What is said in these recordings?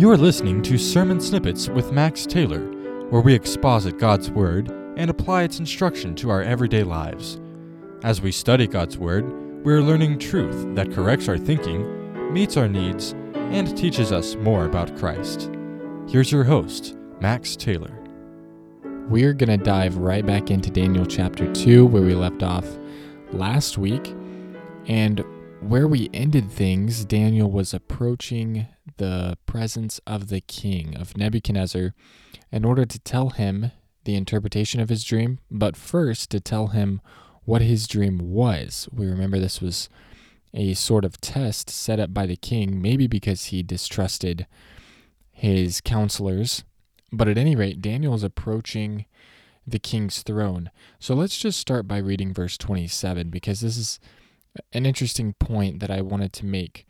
You are listening to Sermon Snippets with Max Taylor, where we exposit God's Word and apply its instruction to our everyday lives. As we study God's Word, we are learning truth that corrects our thinking, meets our needs, and teaches us more about Christ. Here's your host, Max Taylor. We're going to dive right back into Daniel chapter 2, where we left off last week. And where we ended things, Daniel was approaching the presence of the king of Nebuchadnezzar in order to tell him the interpretation of his dream, but first to tell him what his dream was. We remember this was a sort of test set up by the king, maybe because he distrusted his counselors. But at any rate, Daniel is approaching the king's throne. So let's just start by reading verse 27 because this is an interesting point that I wanted to make.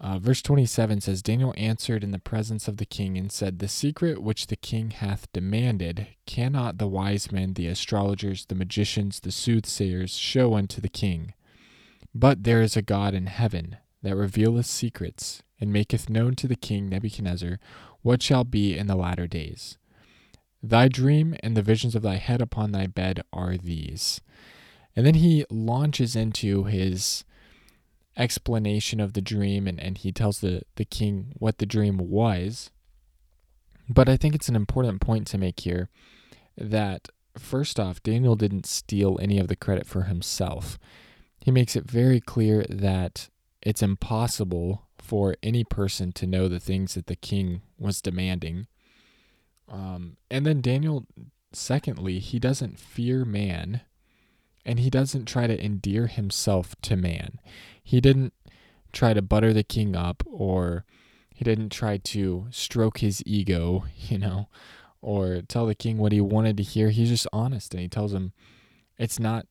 Uh, verse 27 says Daniel answered in the presence of the king and said, The secret which the king hath demanded cannot the wise men, the astrologers, the magicians, the soothsayers show unto the king. But there is a God in heaven that revealeth secrets, and maketh known to the king Nebuchadnezzar what shall be in the latter days. Thy dream and the visions of thy head upon thy bed are these. And then he launches into his explanation of the dream and, and he tells the, the king what the dream was. But I think it's an important point to make here that first off, Daniel didn't steal any of the credit for himself. He makes it very clear that it's impossible for any person to know the things that the king was demanding. Um, and then Daniel, secondly, he doesn't fear man and he doesn't try to endear himself to man. He didn't try to butter the king up or he didn't try to stroke his ego, you know, or tell the king what he wanted to hear. He's just honest and he tells him it's not,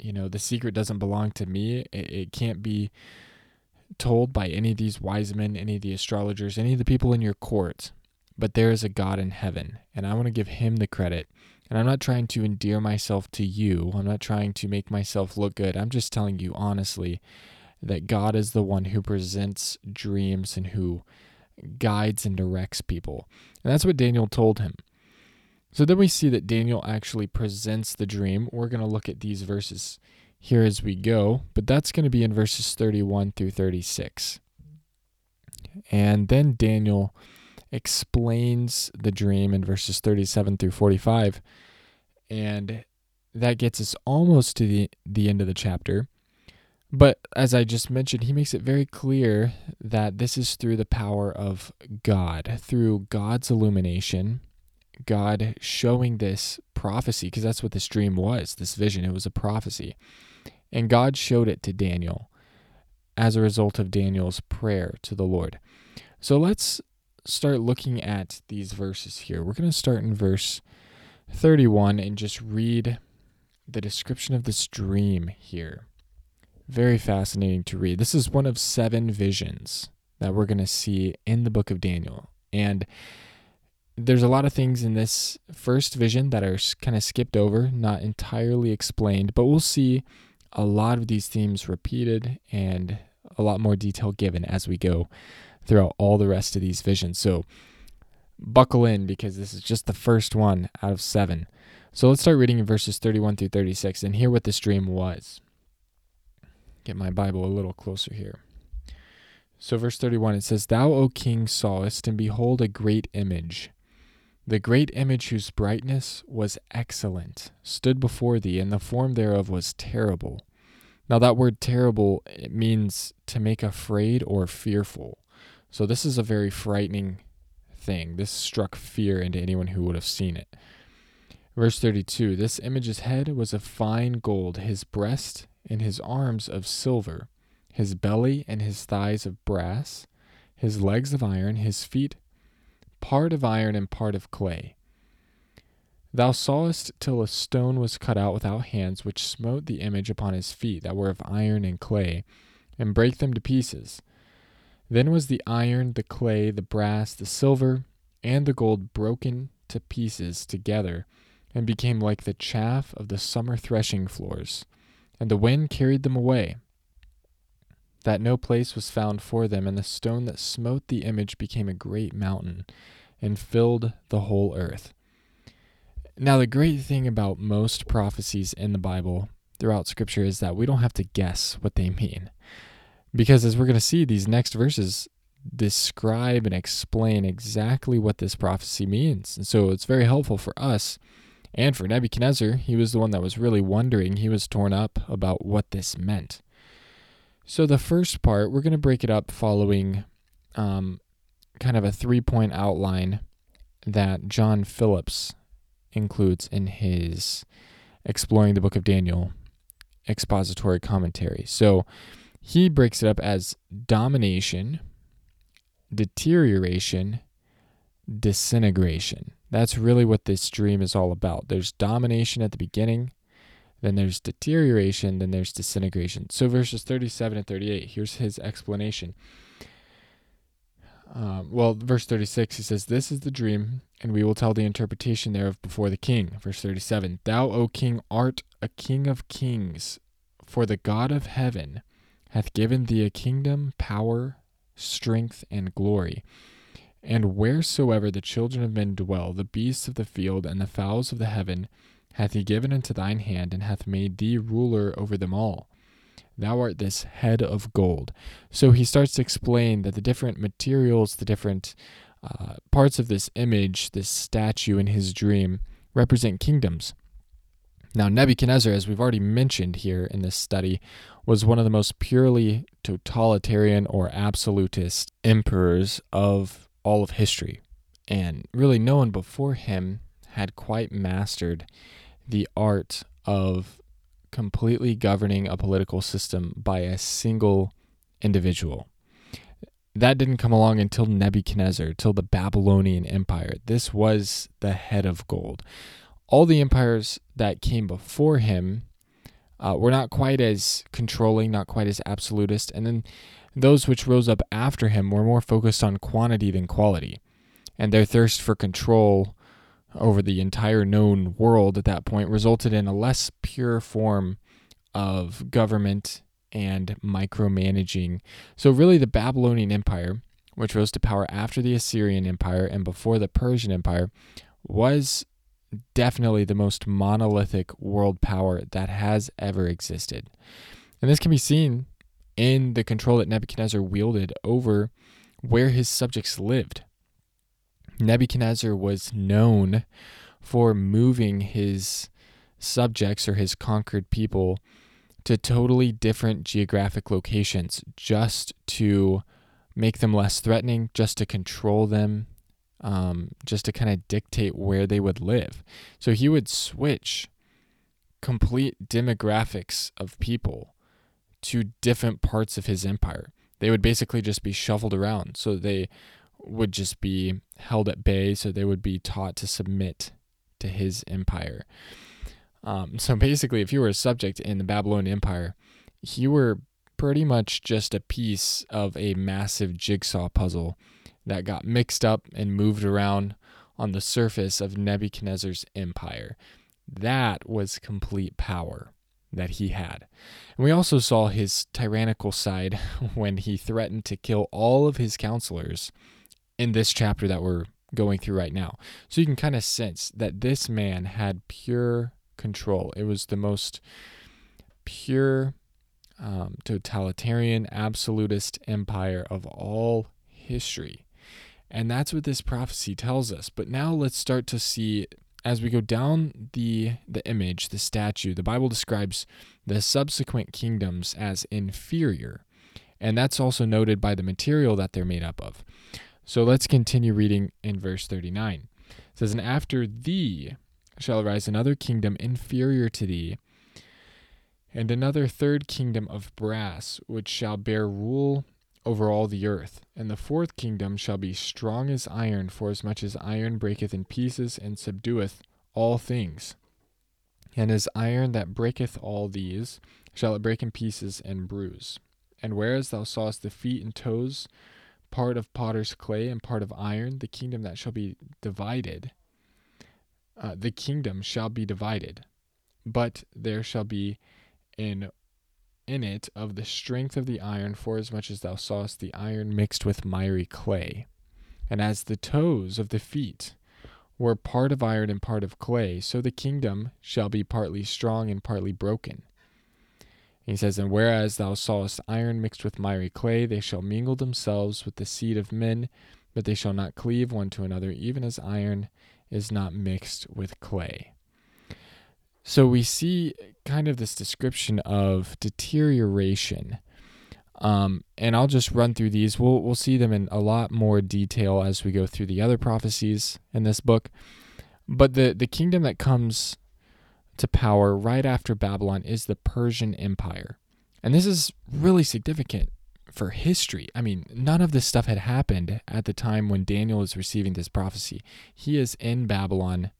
you know, the secret doesn't belong to me. It, it can't be told by any of these wise men, any of the astrologers, any of the people in your court. But there is a God in heaven, and I want to give him the credit and I'm not trying to endear myself to you. I'm not trying to make myself look good. I'm just telling you honestly that God is the one who presents dreams and who guides and directs people. And that's what Daniel told him. So then we see that Daniel actually presents the dream. We're going to look at these verses here as we go, but that's going to be in verses 31 through 36. And then Daniel explains the dream in verses 37 through 45. And that gets us almost to the, the end of the chapter. But as I just mentioned, he makes it very clear that this is through the power of God, through God's illumination, God showing this prophecy, because that's what this dream was, this vision. It was a prophecy. And God showed it to Daniel as a result of Daniel's prayer to the Lord. So let's start looking at these verses here. We're going to start in verse 31 and just read the description of this dream here. Very fascinating to read. This is one of seven visions that we're going to see in the book of Daniel. And there's a lot of things in this first vision that are kind of skipped over, not entirely explained, but we'll see a lot of these themes repeated and a lot more detail given as we go throughout all the rest of these visions. So buckle in because this is just the first one out of seven. So let's start reading in verses 31 through 36 and hear what this dream was. Get my Bible a little closer here. So, verse 31, it says, Thou, O king, sawest, and behold, a great image. The great image whose brightness was excellent stood before thee, and the form thereof was terrible. Now, that word terrible, it means to make afraid or fearful. So this is a very frightening thing. This struck fear into anyone who would have seen it. Verse 32 This image's head was of fine gold, his breast and his arms of silver, his belly and his thighs of brass, his legs of iron, his feet part of iron and part of clay. Thou sawest till a stone was cut out without hands, which smote the image upon his feet that were of iron and clay, and brake them to pieces. Then was the iron, the clay, the brass, the silver, and the gold broken to pieces together, and became like the chaff of the summer threshing floors, and the wind carried them away. that no place was found for them, and the stone that smote the image became a great mountain and filled the whole earth. Now, the great thing about most prophecies in the Bible throughout Scripture is that we don't have to guess what they mean. Because as we're going to see, these next verses describe and explain exactly what this prophecy means. And so it's very helpful for us and for Nebuchadnezzar. He was the one that was really wondering, he was torn up about what this meant. So, the first part, we're going to break it up following um, kind of a three point outline that John Phillips includes in his Exploring the Book of Daniel expository commentary. So, he breaks it up as domination, deterioration, disintegration. That's really what this dream is all about. There's domination at the beginning, then there's deterioration, then there's disintegration. So, verses 37 and 38, here's his explanation. Um, well, verse 36, he says, This is the dream, and we will tell the interpretation thereof before the king. Verse 37, Thou, O king, art a king of kings, for the God of heaven hath given thee a kingdom, power, strength, and glory. And wheresoever the children of men dwell, the beasts of the field and the fowls of the heaven, hath he given into thine hand, and hath made thee ruler over them all. Thou art this head of gold. So he starts to explain that the different materials, the different uh, parts of this image, this statue in his dream, represent kingdoms. Now, Nebuchadnezzar, as we've already mentioned here in this study, was one of the most purely totalitarian or absolutist emperors of all of history. And really, no one before him had quite mastered the art of completely governing a political system by a single individual. That didn't come along until Nebuchadnezzar, till the Babylonian Empire. This was the head of gold. All the empires that came before him uh, were not quite as controlling, not quite as absolutist, and then those which rose up after him were more focused on quantity than quality, and their thirst for control over the entire known world at that point resulted in a less pure form of government and micromanaging. So, really, the Babylonian Empire, which rose to power after the Assyrian Empire and before the Persian Empire, was definitely the most monolithic world power that has ever existed. And this can be seen in the control that Nebuchadnezzar wielded over where his subjects lived. Nebuchadnezzar was known for moving his subjects or his conquered people to totally different geographic locations just to make them less threatening, just to control them, um, just to kind of dictate where they would live. So he would switch complete demographics of people to different parts of his empire. They would basically just be shuffled around. So they would just be held at bay, so they would be taught to submit to his empire. Um, so basically, if you were a subject in the Babylonian Empire, you were pretty much just a piece of a massive jigsaw puzzle that got mixed up and moved around on the surface of Nebuchadnezzar's empire. That was complete power that he had. And we also saw his tyrannical side when he threatened to kill all of his counselors in this chapter that we're going through right now. So you can kind of sense that this man had pure control. It was the most pure, um, totalitarian, absolutist empire of all history. And that's what this prophecy tells us. But now let's start to see as we go down the the image, the statue, the Bible describes the subsequent kingdoms as inferior. And that's also noted by the material that they're made up of. So let's continue reading in verse 39. It says, And after thee shall arise another kingdom inferior to thee, and another third kingdom of brass, which shall bear rule over all the earth. And the fourth kingdom shall be strong as iron, for as much as iron breaketh in pieces and subdueth all things. And as iron that breaketh all these, shall it break in pieces and bruise. And whereas thou sawest the feet and toes, part of potter's clay and part of iron, the kingdom that shall be divided, uh, the kingdom shall be divided, but there shall be in in it of the strength of the iron, forasmuch as thou sawest the iron mixed with miry clay. And as the toes of the feet were part of iron and part of clay, so the kingdom shall be partly strong and partly broken. He says, And whereas thou sawest iron mixed with miry clay, they shall mingle themselves with the seed of men, but they shall not cleave one to another, even as iron is not mixed with clay. So we see kind of this description of deterioration. Um, and I'll just run through these. We'll, we'll see them in a lot more detail as we go through the other prophecies in this book. But the, the kingdom that comes to power right after Babylon is the Persian Empire. And this is really significant for history. I mean, none of this stuff had happened at the time when Daniel is receiving this prophecy. He is in Babylon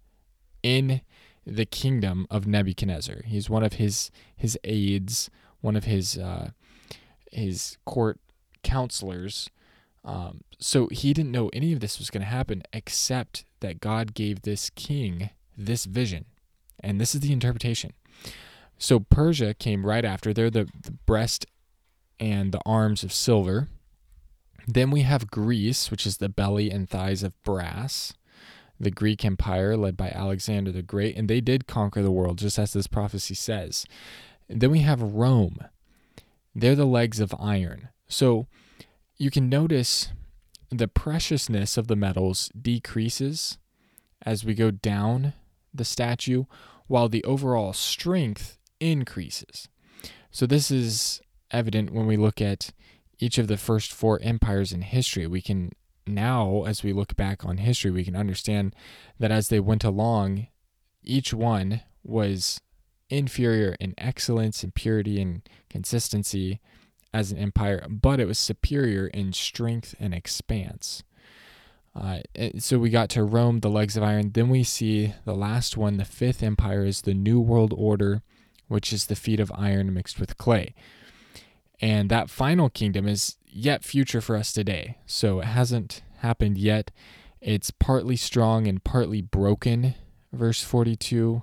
in the kingdom of Nebuchadnezzar. He's one of his his aides, one of his uh, his court counselors. Um, so he didn't know any of this was going to happen except that God gave this king this vision. And this is the interpretation. So Persia came right after. They're the, the breast and the arms of silver. Then we have Greece, which is the belly and thighs of brass. The Greek Empire, led by Alexander the Great, and they did conquer the world, just as this prophecy says. Then we have Rome. They're the legs of iron. So you can notice the preciousness of the metals decreases as we go down the statue, while the overall strength increases. So, this is evident when we look at each of the first four empires in history. We can now, as we look back on history, we can understand that as they went along, each one was inferior in excellence and purity and consistency as an empire, but it was superior in strength and expanse. Uh, so we got to Rome, the legs of iron. Then we see the last one, the fifth empire, is the New World Order, which is the feet of iron mixed with clay. And that final kingdom is yet future for us today. So it hasn't happened yet. It's partly strong and partly broken, verse 42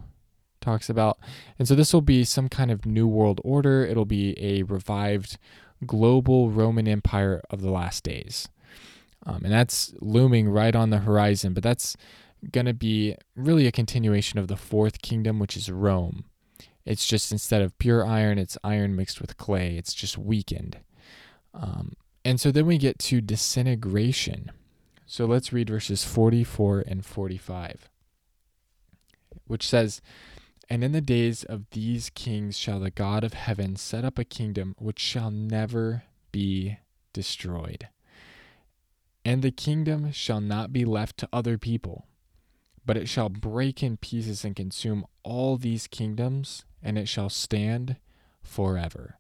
talks about. And so this will be some kind of new world order. It'll be a revived global Roman Empire of the last days. Um, and that's looming right on the horizon, but that's going to be really a continuation of the fourth kingdom, which is Rome. It's just instead of pure iron, it's iron mixed with clay. It's just weakened. Um, and so then we get to disintegration. So let's read verses 44 and 45, which says, And in the days of these kings shall the God of heaven set up a kingdom which shall never be destroyed. And the kingdom shall not be left to other people, but it shall break in pieces and consume all these kingdoms, and it shall stand forever.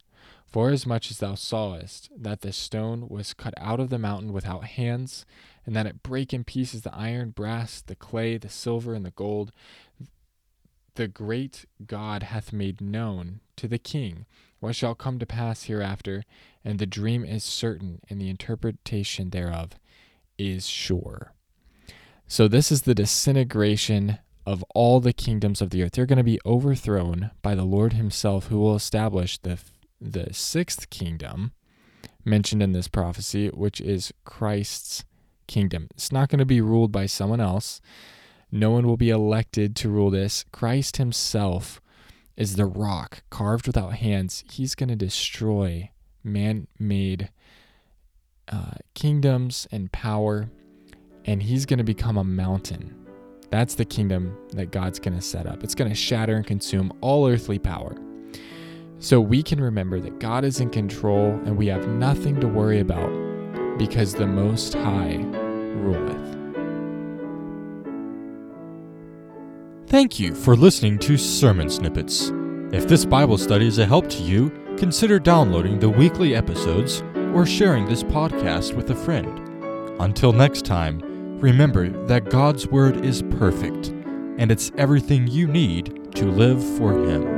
Forasmuch as thou sawest that the stone was cut out of the mountain without hands, and that it brake in pieces the iron, brass, the clay, the silver, and the gold, the great God hath made known to the king what shall come to pass hereafter, and the dream is certain, and the interpretation thereof is sure. So, this is the disintegration of all the kingdoms of the earth. They're going to be overthrown by the Lord Himself, who will establish the, the sixth kingdom mentioned in this prophecy, which is Christ's kingdom. It's not going to be ruled by someone else. No one will be elected to rule this. Christ Himself is the rock carved without hands. He's going to destroy man made uh, kingdoms and power, and He's going to become a mountain that's the kingdom that God's going to set up. It's going to shatter and consume all earthly power. So we can remember that God is in control and we have nothing to worry about because the Most High ruleth. Thank you for listening to Sermon Snippets. If this Bible study is a help to you, consider downloading the weekly episodes or sharing this podcast with a friend. Until next time, Remember that God's Word is perfect, and it's everything you need to live for Him.